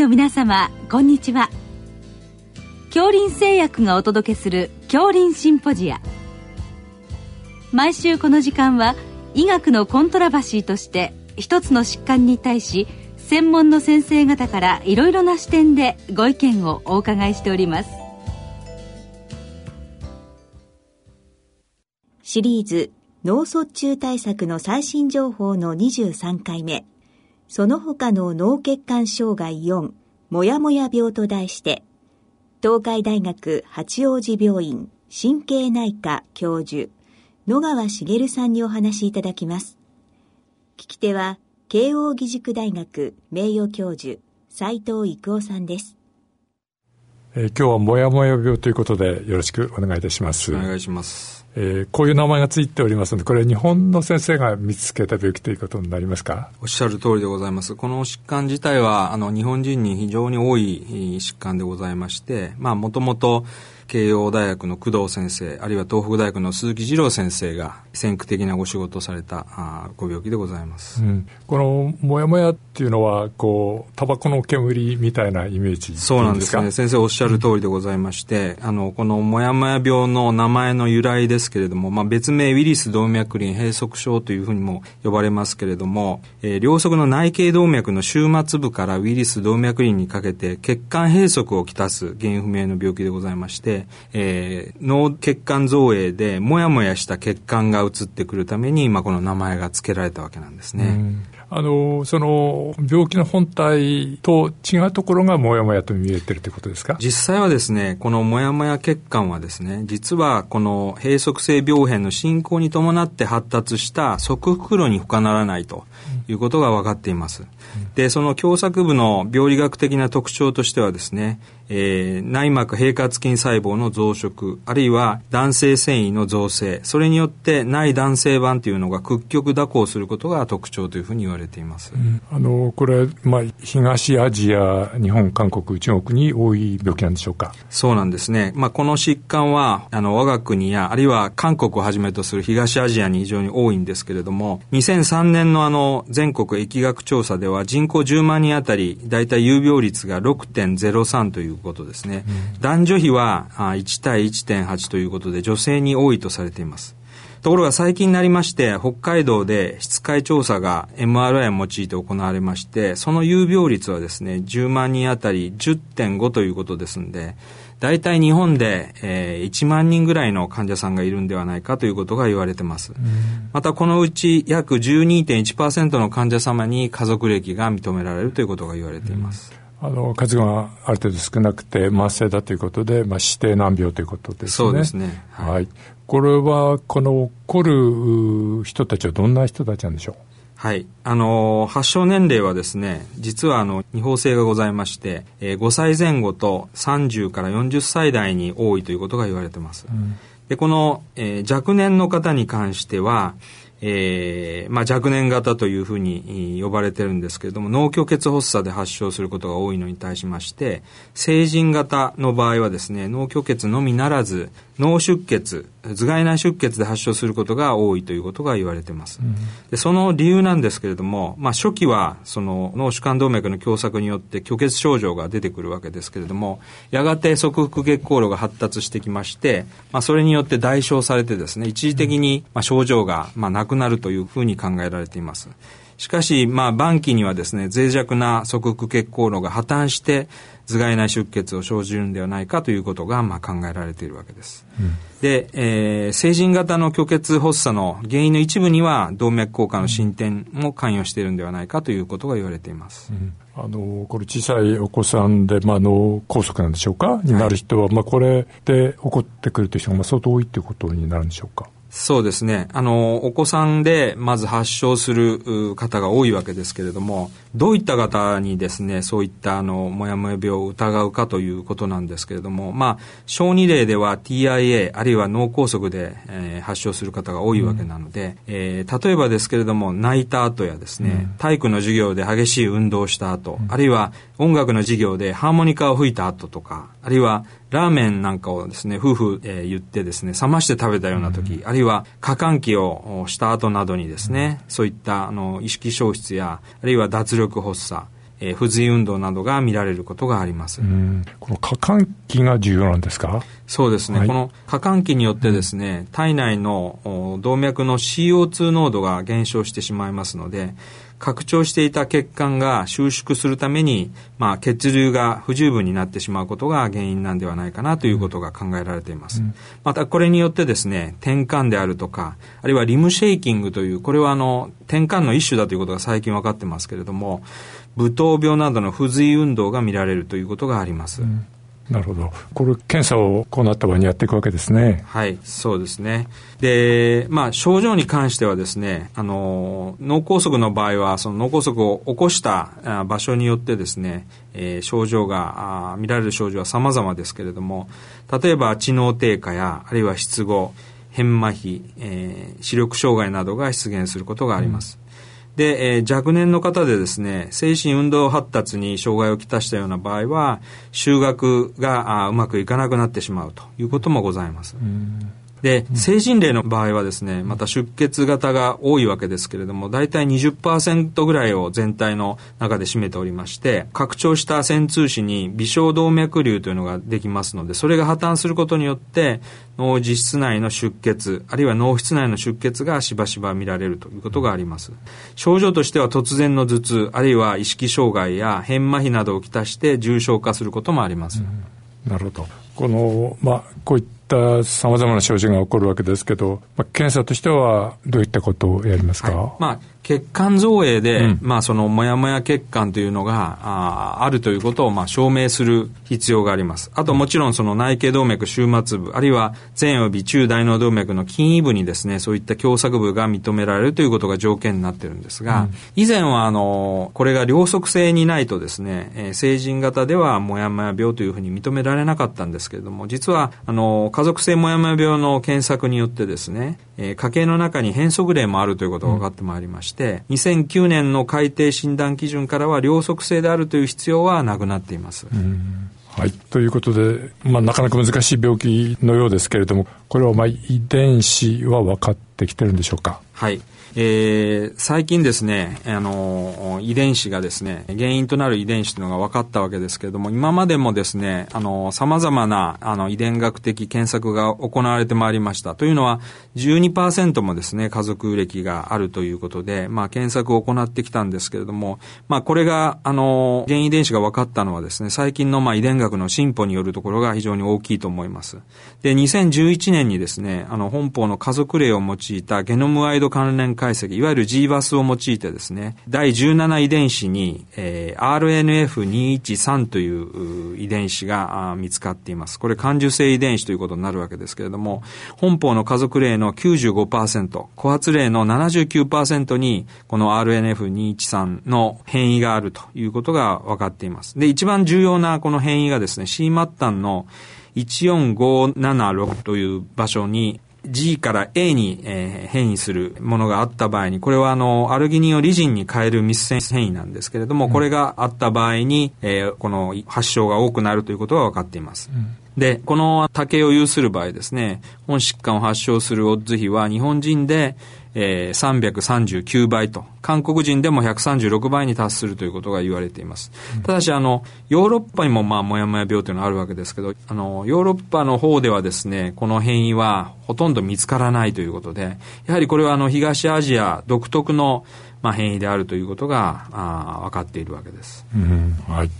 の皆様こんにちは。恐林製薬がお届けする恐林シンポジア。毎週この時間は医学のコントラバシーとして一つの疾患に対し専門の先生方からいろいろな視点でご意見をお伺いしております。シリーズ脳卒中対策の最新情報の23回目。その他の脳血管障害4もやもや病と題して東海大学八王子病院神経内科教授野川茂さんにお話しいただきます。聞き手は慶應義塾大学名誉教授斉藤育夫さんです。えー、今日はもやもや病ということでよろしくお願いいたします。お願いしますえー、こういう名前がついておりますので、これ日本の先生が見つけた病気ということになりますか？おっしゃる通りでございます。この疾患自体は、あの、日本人に非常に多い疾患でございまして、まあ、もともと、慶応大学の工藤先生、あるいは東北大学の鈴木二郎先生が先駆的なご仕事をされたあご病気でございます、うん、このもやもやっていうのは、こう、タバコの煙みたいなイメージそうなんですね。先生おっしゃる通りでございまして、うん、あの、このもやもや病の名前の由来ですけれども、まあ、別名ウィリス動脈瘤閉塞症というふうにも呼ばれますけれども、えー、両側の内頸動脈の終末部からウイリス動脈瘤にかけて血管閉塞をきたす原因不明の病気でございまして、えー、脳血管造影でもやもやした血管が移ってくるために、まあ、この名前が付けられたわけなんですね。あの、その、病気の本体と違うところがもやもやと見えてるということですか？実際はですね、このもやもや血管はですね、実はこの閉塞性病変の進行に伴って発達した側袋に他ならないということが分かっています。で、その狭窄部の病理学的な特徴としてはですね、えー、内膜平滑筋細胞の増殖、あるいは男性繊維の増生、それによって内男性板というのが屈曲蛇行することが特徴というふうに言われています。うん、あの、これ、まあ、東アジア、日本、韓国、中国に多い病気なんでしょうか？そうなんですね。まあ、この疾患は、あの、我が国や、あるいは韓国をはじめとする東アジアに非常に多いんですけれども、2003年のあの、全国疫学調査では人口10万人あたり、だいたい有病率が6.03ということですね、うん、男女比は1対1.8ということで女性に多いとされていますところが最近になりまして北海道で室会調査が MRI を用いて行われましてその有病率はですね10万人あたり10.5ということですんで大体日本で、えー、1万人ぐらいの患者さんがいるんではないかということが言われてます。またこのうち約12.1%の患者様に家族歴が認められるということが言われています。あの数がある程度少なくて慢性だということで、まあ、指定難病ということですね。そうですね。はい、はい。これは、この起こる人たちはどんな人たちなんでしょう？はい。あの、発症年齢はですね、実はあの、二方性がございまして、えー、5歳前後と30から40歳代に多いということが言われてます。うん、で、この、えー、若年の方に関しては、えーまあ、若年型というふうに呼ばれてるんですけれども脳虚血発作で発症することが多いのに対しまして成人型の場合はですね脳虚血のみならず脳出血頭蓋内出血で発症することが多いということが言われています、うん、でその理由なんですけれども、まあ、初期はその脳主管動脈の狭窄によって虚血症状が出てくるわけですけれどもやがて側腹血行路が発達してきまして、まあ、それによって代償されてですね一時的にまあ症状がまあなくなるというふうに考えられています。しかし、まあ、晩期にはですね、脆弱な側腹血行路が破綻して、頭蓋内出血を生じるんではないかということが、まあ、考えられているわけです。うん、で、えー、成人型の虚血発作の原因の一部には、動脈硬化の進展も関与しているんではないかということが言われています。うん。あの、これ小さいお子さんで、まあ、脳梗塞なんでしょうか？になる人は、はい、まあ、これで起こってくるという人が、まあ、相当多いということになるんでしょうか？そうですね。あの、お子さんでまず発症する方が多いわけですけれども、どういった方にですね、そういったあの、もやもや病を疑うかということなんですけれども、まあ、小児例では TIA、あるいは脳梗塞で、えー、発症する方が多いわけなので、うん、えー、例えばですけれども、泣いた後やですね、うん、体育の授業で激しい運動をした後、うん、あるいは音楽の授業でハーモニカを吹いた後とか、あるいはラーメンなんかをですね、夫婦、えー、言ってですね、冷まして食べたような時、うん、あるいは過換気をした後などにですね、うん、そういったあの意識消失や、あるいは脱力発作、えー、不随運動などが見られることがあります。この過換気が重要なんですか？そうですね、はい、この過換気によってですね、体内の動脈の CO2 濃度が減少してしまいますので、拡張していた血管が収縮するために、まあ、血流が不十分になってしまうことが原因なんではないかなということが考えられています。うん、また、これによってですね、転換であるとか、あるいはリムシェイキングという、これはあの、転換の一種だということが最近分かってますけれども、舞踏病などの不随運動が見られるということがあります。うんなるほど。これ、検査をこうなった場合にやっていくわけですね。はい、そうですね。で、まあ、症状に関してはですね、あの、脳梗塞の場合は、その脳梗塞を起こした場所によってですね、えー、症状が、見られる症状は様々ですけれども、例えば知能低下や、あるいは失語、変麻痺、えー、視力障害などが出現することがあります。で、えー、若年の方でですね、精神運動発達に障害をきたしたような場合は、就学があうまくいかなくなってしまうということもございます。で、成人例の場合はですね、また出血型が多いわけですけれども、大体20%ぐらいを全体の中で占めておりまして、拡張した線通子に微小動脈瘤というのができますので、それが破綻することによって、脳実質内の出血、あるいは脳室内の出血がしばしば見られるということがあります。症状としては突然の頭痛、あるいは意識障害や変麻痺などをきたして重症化することもあります。うん、なるほど。この、まあ、こういったったさまざまな症状が起こるわけですけど、まあ、検査としてはどういったことをやりますか、はい、まあ血管造影で、うん、まあそのもやもや血管というのがああるということをまあ証明する必要があります。あともちろんその内頸動脈終末部、あるいは前及び中大脳動脈の筋位部にですね、そういった狭窄部が認められるということが条件になってるんですが、うん、以前はあの、これが両側性にないとですね、えー、成人型ではもやもや病というふうに認められなかったんですけれども、実はあの、家族性もやもや病の検索によってですね、えー、家計の中に変則例もあるということが分かってまいりまして、うん、2009年の改定診断基準からは両側性であるという必要はなくなっています。はい。ということで、まあ、なかなか難しい病気のようですけれども、これは、まあ、遺伝子は分かってきてるんでしょうか？はい。えー、最近ですね、あの、遺伝子がですね、原因となる遺伝子というのが分かったわけですけれども、今までもですね、あの、様々な、あの、遺伝学的検索が行われてまいりました。というのは、12%もですね、家族歴があるということで、まあ、検索を行ってきたんですけれども、まあ、これが、あの、原因遺伝子が分かったのはですね、最近の、まあ、遺伝学の進歩によるところが非常に大きいと思います。で、2011年にですね、あの、本邦の家族例を用いたゲノムワイド関連解析、いわゆる GBAS を用いてですね、第17遺伝子に、えー、RNF213 という遺伝子が見つかっています。これ感受性遺伝子ということになるわけですけれども、本邦の家族例の95%、後発例の79%に、この RNF213 の変異があるということが分かっています。で、一番重要なこの変異がですね、C 末端の14576という場所に G から A に、変異するものがあった場合に、これはあの、アルギニンをリジンに変える密線変異なんですけれども、これがあった場合に、えー、この発症が多くなるということが分かっています。うんで、この竹を有する場合ですね、本疾患を発症するオッズ比は日本人で、えー、339倍と、韓国人でも136倍に達するということが言われています。うん、ただし、あの、ヨーロッパにもまあ、もやもや病というのはあるわけですけど、あの、ヨーロッパの方ではですね、この変異はほとんど見つからないということで、やはりこれはあの、東アジア独特の、まあ、変異であるということが、あ分かっているわけです。うん、はい。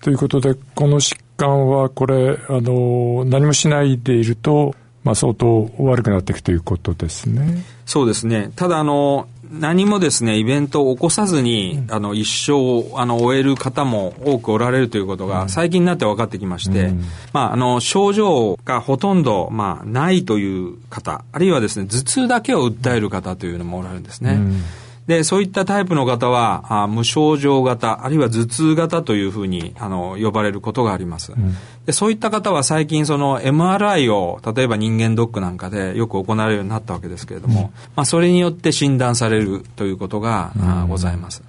ということで、この疾患はこれ、あの、何もしないでいると、まあ、相当悪くなっていくということですね。そうですね。ただ、あの、何もですね、イベントを起こさずに、うん、あの、一生、あの、終える方も多くおられるということが、最近になって分かってきまして、うん、まあ、あの、症状がほとんど、まあ、ないという方、あるいはですね、頭痛だけを訴える方というのもおられるんですね。うんで、そういったタイプの方は、あ無症状型、あるいは頭痛型というふうに、あの、呼ばれることがあります。うん、で、そういった方は最近その MRI を、例えば人間ドックなんかでよく行われるようになったわけですけれども、うん、まあ、それによって診断されるということが、うん、ございます。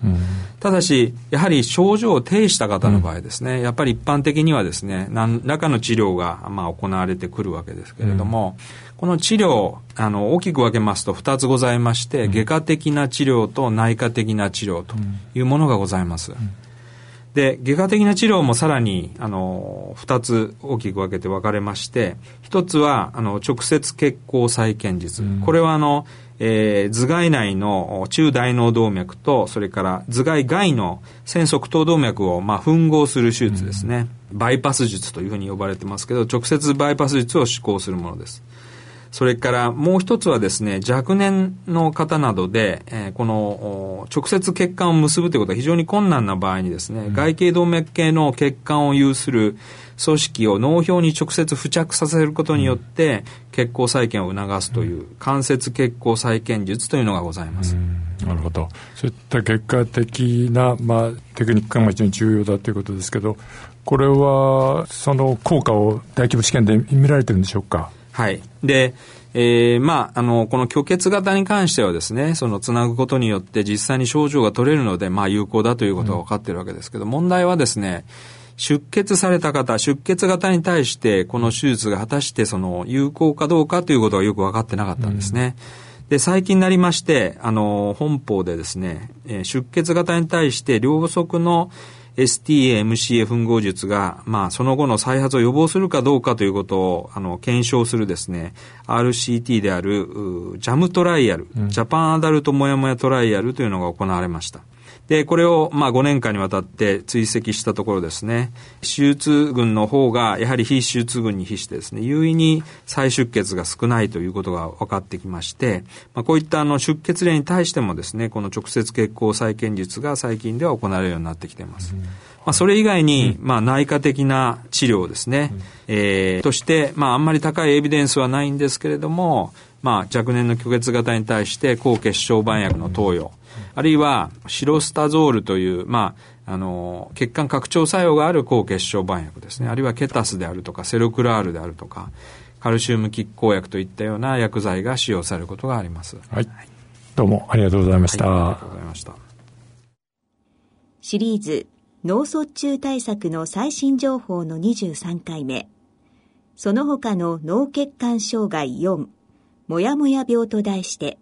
ただし、やはり症状を呈した方の場合ですね、やっぱり一般的にはですね、何らかの治療が、まあ、行われてくるわけですけれども、この治療、あの、大きく分けますと2つございまして、外科的な治療と内科的な治療というものがございます。で外科的な治療もさらにあの2つ大きく分けて分かれまして1つはあの直接血行再建術、うん、これはあのえー、頭蓋内の中大脳動脈と、それから頭蓋外の線側頭動脈を、まあ、吻合する手術ですね、うん、バイパス術というふうに呼ばれてますけど、直接バイパス術を施行するものです。それからもう一つはですね、若年の方などで、えー、この直接血管を結ぶということは非常に困難な場合にですね、うん、外形動脈系の血管を有する組織を脳表に直接付着させることによって、血行再建を促すという関節血行再建術というのがございます。なるほど。そういった結果的な、まあ、テクニックが非常に重要だということですけど、これは、その効果を大規模試験で見られてるんでしょうかはい。で、えー、まあ、あの、この虚血型に関してはですね、そのつなぐことによって実際に症状が取れるので、まあ有効だということが分かっているわけですけど、うん、問題はですね、出血された方、出血型に対してこの手術が果たしてその有効かどうかということがよく分かってなかったんですね。うん、で、最近になりまして、あの、本邦でですね、えー、出血型に対して両側の STA-MCA 吻合術が、まあ、その後の再発を予防するかどうかということを、あの、検証するですね、RCT である、ジャムトライアル、うん、ジャパンアダルトモヤモヤトライアルというのが行われました。で、これを、まあ、5年間にわたって追跡したところですね、手術群の方が、やはり非手術群に比してですね、優位に再出血が少ないということが分かってきまして、まあ、こういったあの出血例に対してもですね、この直接血行再建術が最近では行われるようになってきています。うん。まあ、それ以外に、まあ、内科的な治療ですね、うん、えー、として、まあ、あんまり高いエビデンスはないんですけれども、まあ、若年の虚血型に対して抗血小板薬の投与、あるいはシロスタゾールという、まあ、あの、血管拡張作用がある抗血小板薬ですね。あるいはケタスであるとか、セロクラールであるとか、カルシウム拮抗薬といったような薬剤が使用されることがあります。はい。どうもありがとうございました。はい、ありがとうございました。シリーズ脳卒中対策の最新情報の23回目。その他の脳血管障害4、もやもや病と題して、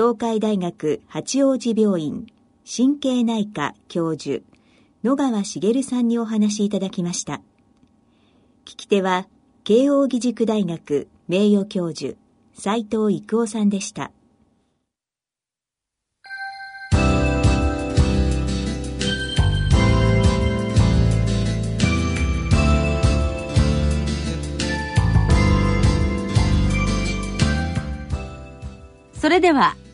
東海大学八王子病院神経内科教授野川茂さんにお話しいただきました。聞き手は慶應義塾大学名誉教授斉藤育夫さんでした。それでは